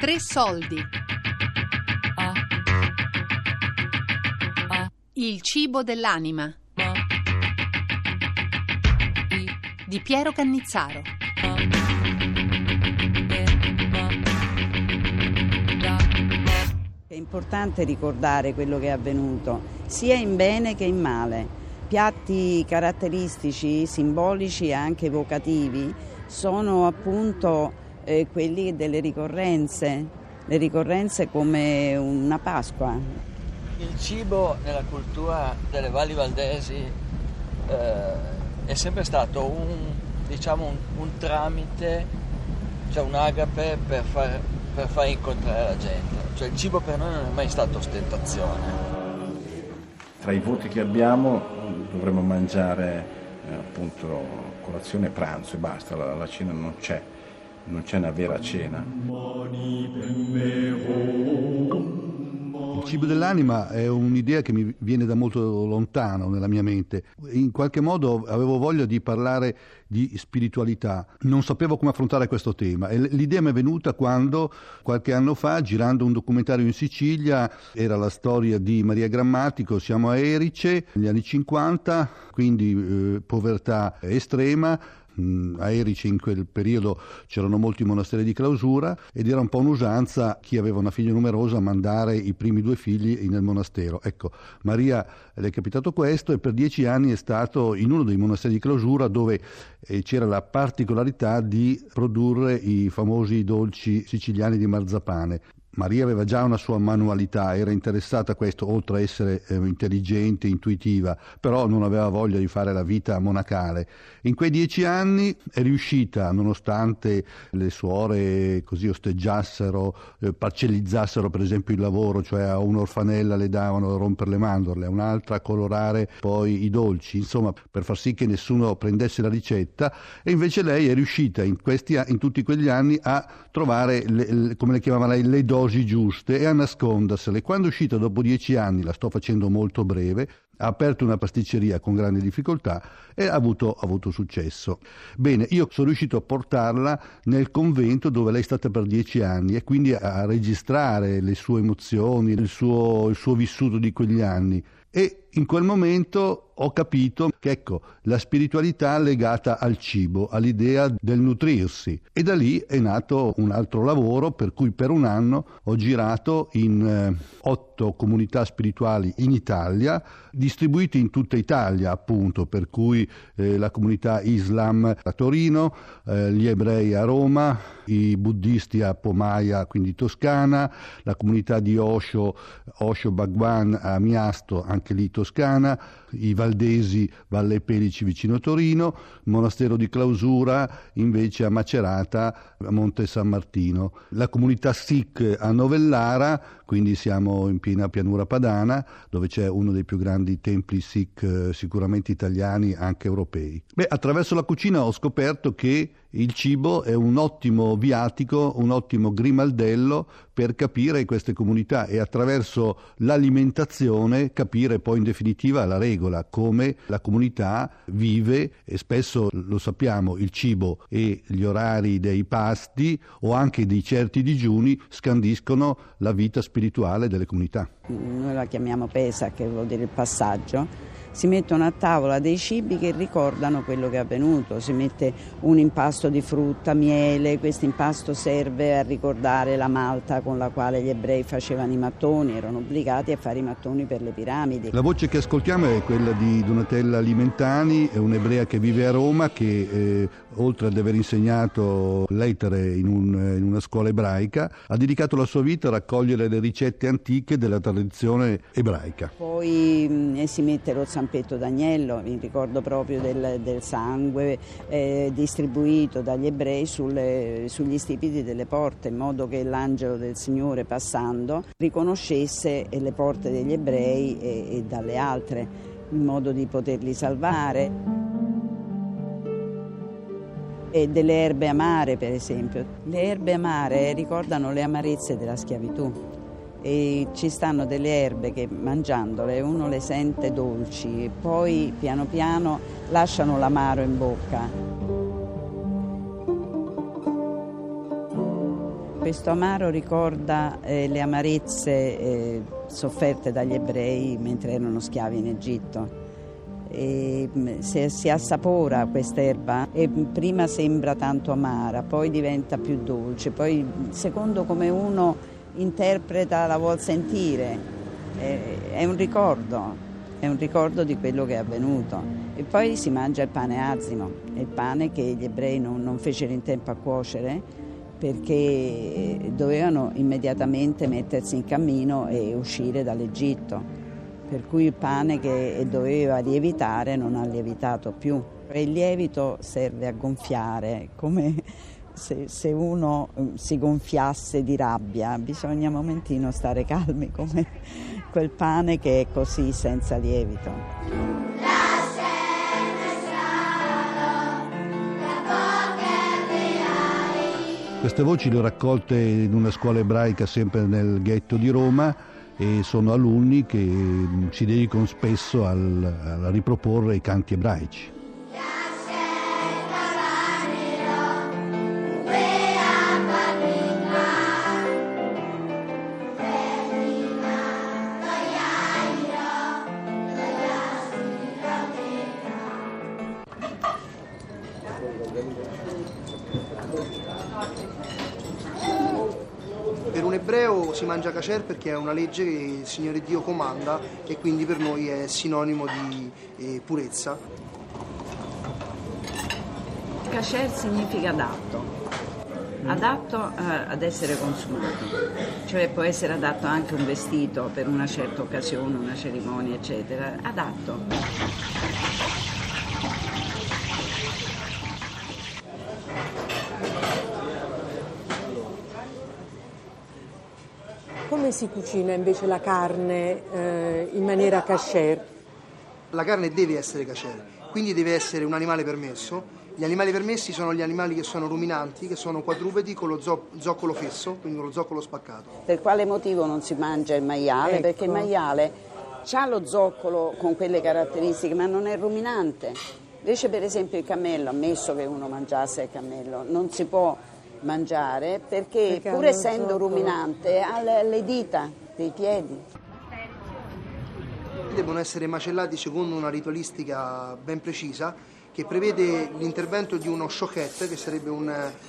Tre soldi. Il cibo dell'anima. Di Piero Cannizzaro. È importante ricordare quello che è avvenuto, sia in bene che in male. Piatti caratteristici, simbolici e anche evocativi sono appunto eh, quelli delle ricorrenze, le ricorrenze come una Pasqua. Il cibo nella cultura delle valli valdesi eh, è sempre stato un, diciamo, un, un tramite, cioè un agape per far, per far incontrare la gente. Cioè il cibo per noi non è mai stato ostentazione. Tra i voti che abbiamo dovremmo mangiare eh, appunto colazione e pranzo e basta, la, la cena non c'è, non c'è una vera cena. Il cibo dell'anima è un'idea che mi viene da molto lontano nella mia mente. In qualche modo avevo voglia di parlare di spiritualità. Non sapevo come affrontare questo tema e l'idea mi è venuta quando qualche anno fa, girando un documentario in Sicilia, era la storia di Maria Grammatico, siamo a Erice, negli anni 50, quindi eh, povertà estrema, a Erice in quel periodo c'erano molti monasteri di clausura ed era un po' un'usanza chi aveva una figlia numerosa mandare i primi due figli nel monastero. Ecco, Maria le è capitato questo e per dieci anni è stato in uno dei monasteri di clausura dove eh, c'era la particolarità di produrre i famosi dolci siciliani di marzapane. Maria aveva già una sua manualità, era interessata a questo, oltre a essere eh, intelligente, intuitiva, però non aveva voglia di fare la vita monacale. In quei dieci anni è riuscita, nonostante le suore così osteggiassero, eh, parcellizzassero per esempio il lavoro, cioè a un'orfanella le davano a rompere le mandorle, a un'altra a colorare poi i dolci, insomma per far sì che nessuno prendesse la ricetta, e invece lei è riuscita in, questi, in tutti quegli anni a trovare, le, come le chiamava lei, le dosi giuste e a nascondersele. Quando è uscita dopo dieci anni, la sto facendo molto breve, ha aperto una pasticceria con grandi difficoltà e ha avuto, ha avuto, successo. Bene, io sono riuscito a portarla nel convento dove lei è stata per dieci anni e quindi a registrare le sue emozioni, il suo, il suo vissuto di quegli anni. E in quel momento ho capito che ecco, la spiritualità legata al cibo, all'idea del nutrirsi. E da lì è nato un altro lavoro per cui per un anno ho girato in eh, otto comunità spirituali in Italia, distribuite in tutta Italia appunto, per cui eh, la comunità Islam a Torino, eh, gli ebrei a Roma, i buddisti a Pomaia, quindi Toscana, la comunità di Osho, Osho Bhagwan a Miasto, anche lì Toscana, i Valdesi, Valle Pelici vicino Torino, il monastero di clausura invece a Macerata, a Monte San Martino. La comunità Sikh a Novellara, quindi siamo in piena pianura padana, dove c'è uno dei più grandi templi Sikh eh, sicuramente italiani, anche europei. Beh, attraverso la cucina ho scoperto che il cibo è un ottimo viatico, un ottimo grimaldello per capire queste comunità e attraverso l'alimentazione capire poi in definitiva la regola, come la comunità vive e spesso lo sappiamo, il cibo e gli orari dei pasti o anche di certi digiuni scandiscono la vita spirituale delle comunità. Noi la chiamiamo pesa, che vuol dire il passaggio si mettono a tavola dei cibi che ricordano quello che è avvenuto, si mette un impasto di frutta, miele, questo impasto serve a ricordare la malta con la quale gli ebrei facevano i mattoni, erano obbligati a fare i mattoni per le piramidi. La voce che ascoltiamo è quella di Donatella Limentani, è un'ebrea che vive a Roma che eh, oltre ad aver insegnato lettere in, un, in una scuola ebraica, ha dedicato la sua vita a raccogliere le ricette antiche della tradizione ebraica. Poi mm, si mette lo zampetto d'agnello, mi ricordo proprio del, del sangue eh, distribuito dagli ebrei sulle, sugli stipiti delle porte, in modo che l'angelo del Signore passando riconoscesse le porte degli ebrei e, e dalle altre, in modo di poterli salvare. E delle erbe amare, per esempio. Le erbe amare ricordano le amarezze della schiavitù e ci stanno delle erbe che mangiandole uno le sente dolci e poi piano piano lasciano l'amaro in bocca. Questo amaro ricorda eh, le amarezze eh, sofferte dagli ebrei mentre erano schiavi in Egitto. E, mm, se si assapora quest'erba e prima sembra tanto amara, poi diventa più dolce, poi secondo come uno interpreta la vuol sentire, è, un ricordo, è un ricordo di quello che è avvenuto. E poi si mangia il pane azimo, il pane che gli ebrei non, non fecero in tempo a cuocere perché dovevano immediatamente mettersi in cammino e uscire dall'Egitto, per cui il pane che doveva lievitare non ha lievitato più. Il lievito serve a gonfiare, come se, se uno eh, si gonfiasse di rabbia, bisogna un momentino stare calmi come quel pane che è così senza lievito. Queste voci le ho raccolte in una scuola ebraica sempre nel ghetto di Roma e sono alunni che mm, si dedicano spesso al, a riproporre i canti ebraici. Mangia kasher perché è una legge che il Signore Dio comanda e quindi per noi è sinonimo di eh, purezza. Kasher significa adatto, adatto eh, ad essere consumato, cioè può essere adatto anche un vestito per una certa occasione, una cerimonia, eccetera, adatto. Come si cucina invece la carne eh, in maniera kasher? La carne deve essere kasher, quindi deve essere un animale permesso. Gli animali permessi sono gli animali che sono ruminanti, che sono quadrupedi con lo zo- zoccolo fesso, quindi con lo zoccolo spaccato. Per quale motivo non si mangia il maiale? Ecco. Perché il maiale ha lo zoccolo con quelle caratteristiche, ma non è ruminante. Invece per esempio il cammello, ammesso che uno mangiasse il cammello, non si può mangiare perché, Perché pur essendo ruminante ha le, dita dei piedi. Devono essere macellati secondo una ritualistica ben precisa che prevede l'intervento di uno shochet, che sarebbe un-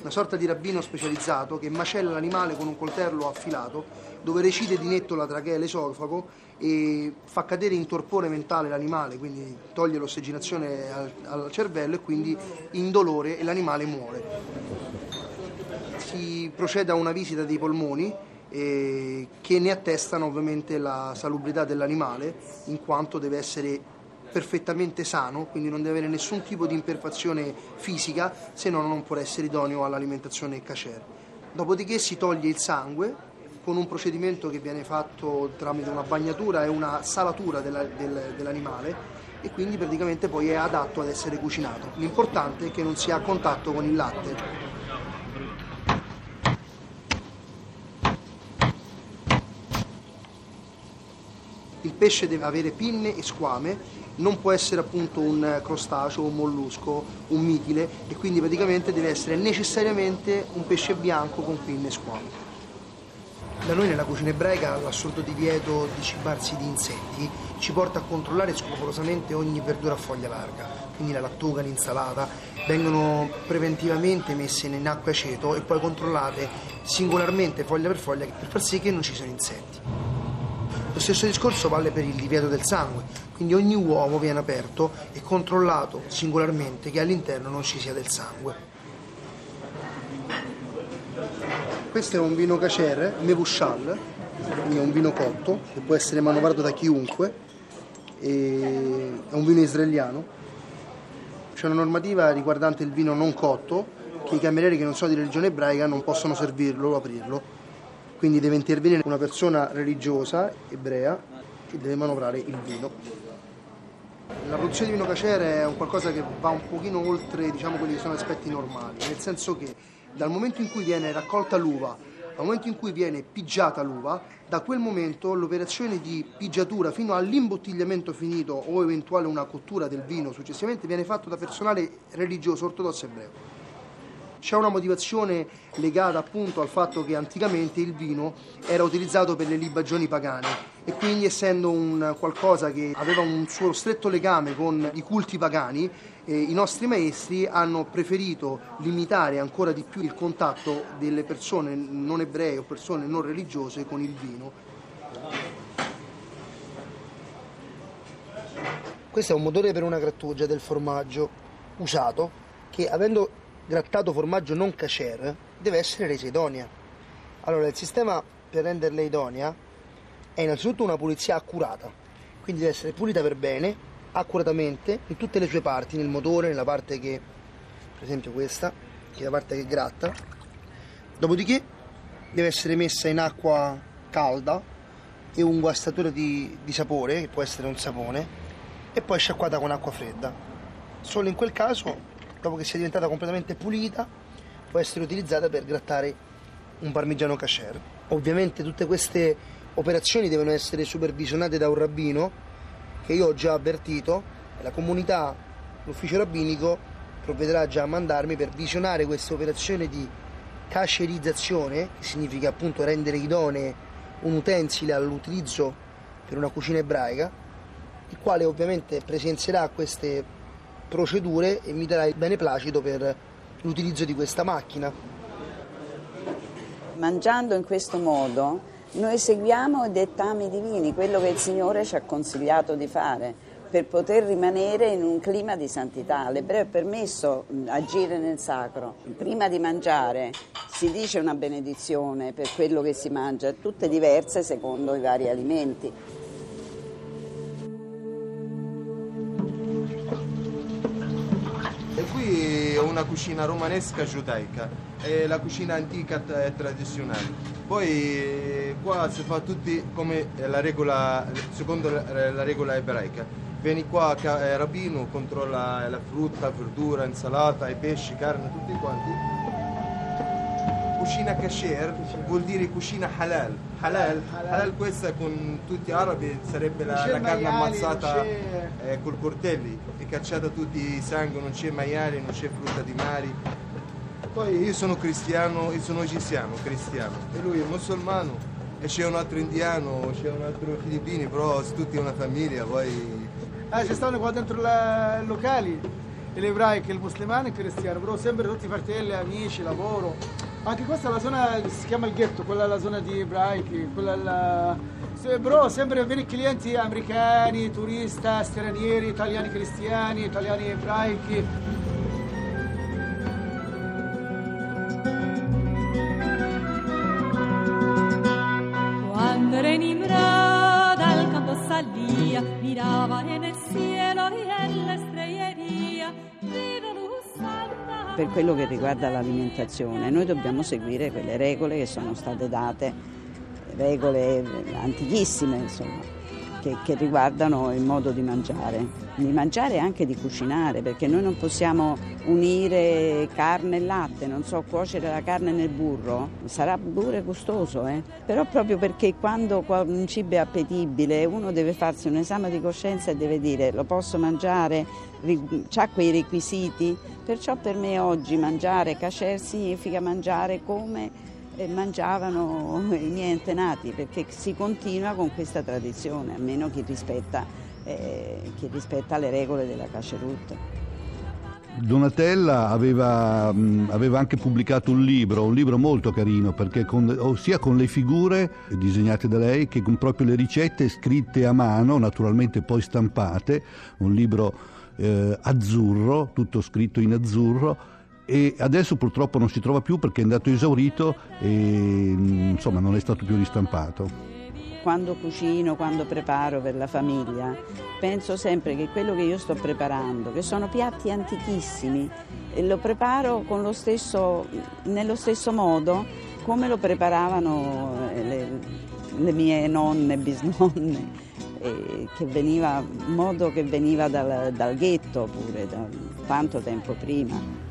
una sorta di rabbino specializzato che macella l'animale con un coltello affilato, dove recide di netto la trachea e l'esofago e fa cadere in torpore mentale l'animale, quindi toglie l'ossigenazione al, al cervello e quindi indolore e l'animale muore. Si procede a una visita dei polmoni eh, che ne attestano ovviamente la salubrità dell'animale in quanto deve essere perfettamente sano, quindi non deve avere nessun tipo di imperfezione fisica, se no non può essere idoneo all'alimentazione kasher. Dopodiché si toglie il sangue con un procedimento che viene fatto tramite una bagnatura e una salatura della- del- dell'animale e quindi praticamente poi è adatto ad essere cucinato. L'importante è che non sia a contatto con il latte. Il pesce deve avere pinne e squame, non può essere appunto un crostaceo, un mollusco, un mitile e quindi praticamente deve essere necessariamente un pesce bianco con pinne e squame. Da noi nella cucina ebraica l'assurdo divieto di cibarsi di insetti ci porta a controllare scrupolosamente ogni verdura a foglia larga, quindi la lattuga, l'insalata, vengono preventivamente messe in acqua e aceto e poi controllate singolarmente foglia per foglia per far sì che non ci siano insetti. Lo stesso discorso vale per il divieto del sangue, quindi ogni uovo viene aperto e controllato singolarmente che all'interno non ci sia del sangue. Questo è un vino cacer, Mevushal, quindi è un vino cotto che può essere manovrato da chiunque, è un vino israeliano. C'è una normativa riguardante il vino non cotto che i camerieri che non sono di religione ebraica non possono servirlo o aprirlo. Quindi deve intervenire una persona religiosa ebrea che deve manovrare il vino. La produzione di vino cacere è un qualcosa che va un pochino oltre diciamo, quelli che sono aspetti normali, nel senso che dal momento in cui viene raccolta l'uva al momento in cui viene pigiata l'uva, da quel momento l'operazione di pigiatura fino all'imbottigliamento finito o eventuale una cottura del vino successivamente viene fatta da personale religioso ortodosso ebreo. C'è una motivazione legata appunto al fatto che anticamente il vino era utilizzato per le libagioni pagane e quindi essendo un qualcosa che aveva un suo stretto legame con i culti pagani, eh, i nostri maestri hanno preferito limitare ancora di più il contatto delle persone non ebree o persone non religiose con il vino. Questo è un motore per una grattugia del formaggio usato che avendo grattato formaggio non cacher deve essere resa idonea. Allora il sistema per renderla idonea è innanzitutto una pulizia accurata, quindi deve essere pulita per bene, accuratamente, in tutte le sue parti, nel motore, nella parte che, per esempio questa, che è la parte che gratta. Dopodiché deve essere messa in acqua calda e un guastatore di, di sapore, che può essere un sapone, e poi sciacquata con acqua fredda. Solo in quel caso, dopo che sia diventata completamente pulita, può essere utilizzata per grattare un parmigiano casher. Ovviamente tutte queste operazioni devono essere supervisionate da un rabbino che io ho già avvertito e la comunità, l'ufficio rabbinico provvederà già a mandarmi per visionare queste operazioni di cascerizzazione, che significa appunto rendere idonee un utensile all'utilizzo per una cucina ebraica, il quale ovviamente presenzierà queste procedure e mi darà il beneplacito per l'utilizzo di questa macchina. Mangiando in questo modo noi seguiamo i dettami divini, quello che il Signore ci ha consigliato di fare per poter rimanere in un clima di santità. L'ebreo è permesso agire nel sacro. Prima di mangiare si dice una benedizione per quello che si mangia, tutte diverse secondo i vari alimenti. Una cucina romanesca giudaica, è la cucina antica e tradizionale. Poi qua si fa tutti come la regola, secondo la regola ebraica. Vieni qua, eh, rabbino, controlla la frutta, verdura, insalata, i pesci, carne, tutti quanti. Cucina kasher vuol dire cucina halal. Halal, halal. questa con tutti gli arabi sarebbe la, la carne ammazzata eh, col coltelli, è cacciata tutti i sangue, non c'è maiale, non c'è frutta di mare poi io sono cristiano, io sono egiziano, cristiano, e lui è musulmano, e c'è un altro indiano, c'è un altro filippino, però tutti una famiglia, poi... Ah, ci stanno qua dentro i locali, l'ebraico, il musulmano e il cristiano, però sempre tutti fratelli, amici, lavoro. Anche questa è la zona che si chiama il ghetto, quella è la zona di ebraici, quella è la... Però sempre vengono clienti americani, turisti, stranieri, italiani cristiani, italiani ebraici. mirava nel cielo e le estrelleria per quello che riguarda l'alimentazione, noi dobbiamo seguire quelle regole che sono state date, regole antichissime, insomma, che, che riguardano il modo di mangiare di mangiare e anche di cucinare, perché noi non possiamo unire carne e latte, non so, cuocere la carne nel burro, sarà pure gustoso, eh? però proprio perché quando un cibo è appetibile uno deve farsi un esame di coscienza e deve dire lo posso mangiare, ha quei requisiti, perciò per me oggi mangiare kasher significa mangiare come mangiavano i miei antenati, perché si continua con questa tradizione, almeno chi rispetta eh, che rispetta le regole della Cacerut. Donatella aveva, mh, aveva, anche pubblicato un libro, un libro molto carino, perché con, sia con le figure disegnate da lei che con proprio le ricette scritte a mano, naturalmente poi stampate, un libro eh, azzurro, tutto scritto in azzurro, e adesso purtroppo non si trova più perché è andato esaurito e insomma non è stato più ristampato quando cucino, quando preparo per la famiglia, penso sempre che quello che io sto preparando, che sono piatti antichissimi, lo preparo lo stesso, nello stesso modo come lo preparavano eh, le, le mie nonne, bisnonne, che veniva, modo che veniva dal, dal ghetto pure, da tanto tempo prima.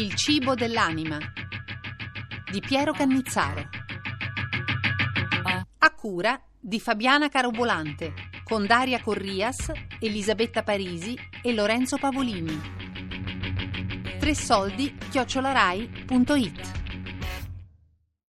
Il cibo dell'anima. di Piero Cannizzaro. A cura di Fabiana Carobolante, con Daria Corrias, Elisabetta Parisi e Lorenzo Pavolini. Tre soldi chiocciolarai.it